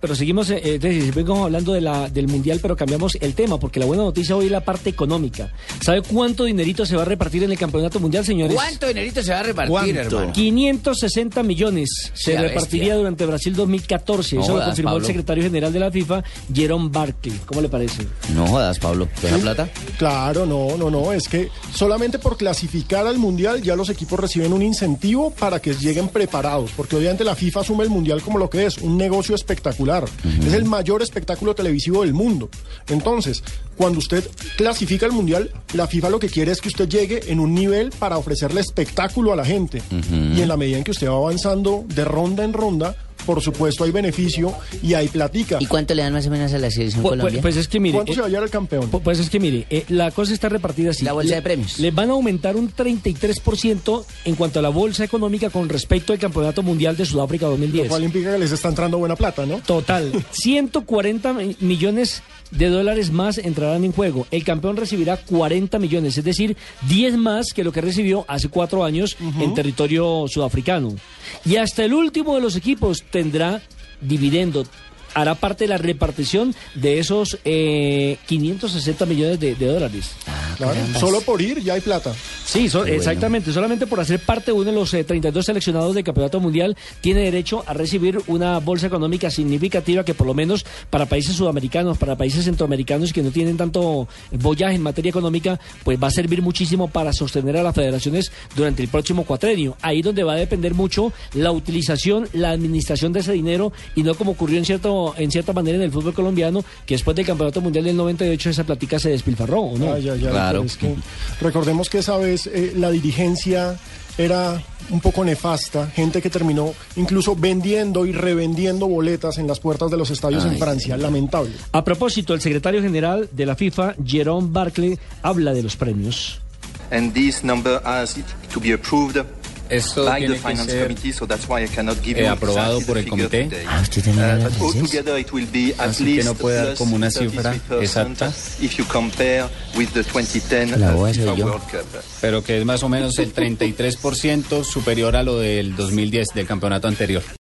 pero seguimos, eh, eh, seguimos hablando de la, del Mundial, pero cambiamos el tema, porque la buena noticia hoy es la parte económica. ¿Sabe cuánto dinerito se va a repartir en el Campeonato Mundial, señores? ¿Cuánto dinerito se va a repartir, ¿Cuánto? hermano? 560 millones se Sea repartiría bestia. durante Brasil 2014. No Eso lo confirmó el secretario general de la FIFA, Jerome Barkley. ¿Cómo le parece? No jodas, Pablo. ¿Buena plata? Claro, no, no, no. Es que solamente por clasificar al Mundial ya los equipos reciben un incentivo para que lleguen preparados. Porque obviamente la FIFA asume el Mundial como lo que es, un negocio espectacular. Es el mayor espectáculo televisivo del mundo. Entonces, cuando usted clasifica al Mundial, la FIFA lo que quiere es que usted llegue en un nivel para ofrecerle espectáculo a la gente. Y en la medida en que usted va avanzando de ronda en ronda, por supuesto hay beneficio y hay platica. ¿Y cuánto le dan más o menos a la selección Pues, Colombia? pues es que mire. ¿Cuánto eh, se va a llevar el campeón? Pu- Pues es que mire, eh, la cosa está repartida así. La bolsa Le- de premios. Les van a aumentar un 33% en cuanto a la bolsa económica con respecto al Campeonato Mundial de Sudáfrica Lo 2010. cual implica que les está entrando buena plata, ¿no? Total, 140 mi- millones de dólares más entrarán en juego. El campeón recibirá 40 millones, es decir, 10 más que lo que recibió hace cuatro años en territorio sudafricano. Y hasta el último de los equipos tendrá dividendo. Hará parte de la repartición de esos eh, 560 millones de, de dólares. Claro, solo por ir ya hay plata. Sí, so- exactamente. Solamente por hacer parte de uno de los eh, 32 seleccionados del Campeonato Mundial, tiene derecho a recibir una bolsa económica significativa que por lo menos para países sudamericanos, para países centroamericanos que no tienen tanto bollaje en materia económica, pues va a servir muchísimo para sostener a las federaciones durante el próximo cuatrenio. Ahí donde va a depender mucho la utilización, la administración de ese dinero y no como ocurrió en cierto en cierta manera en el fútbol colombiano, que después del Campeonato Mundial del 98 esa platica se despilfarró, ¿o no? Claro. Es que recordemos que esa vez eh, la dirigencia era un poco nefasta, gente que terminó incluso vendiendo y revendiendo boletas en las puertas de los estadios en Francia, lamentable. A propósito, el secretario general de la FIFA, Jerome Barclay, habla de los premios. and this number has to be approved Esto by the tiene que finance ser committee, so that's why I cannot give eh, you aprobado por el comité. Ah, usted Uh, habla but francés. altogether it will be at Así que no puede dar como una cifra 33% exacta. if you compare with the 2010 La yo. World Cup. Pero que es más o menos el 33% superior a lo del 2010, del campeonato anterior.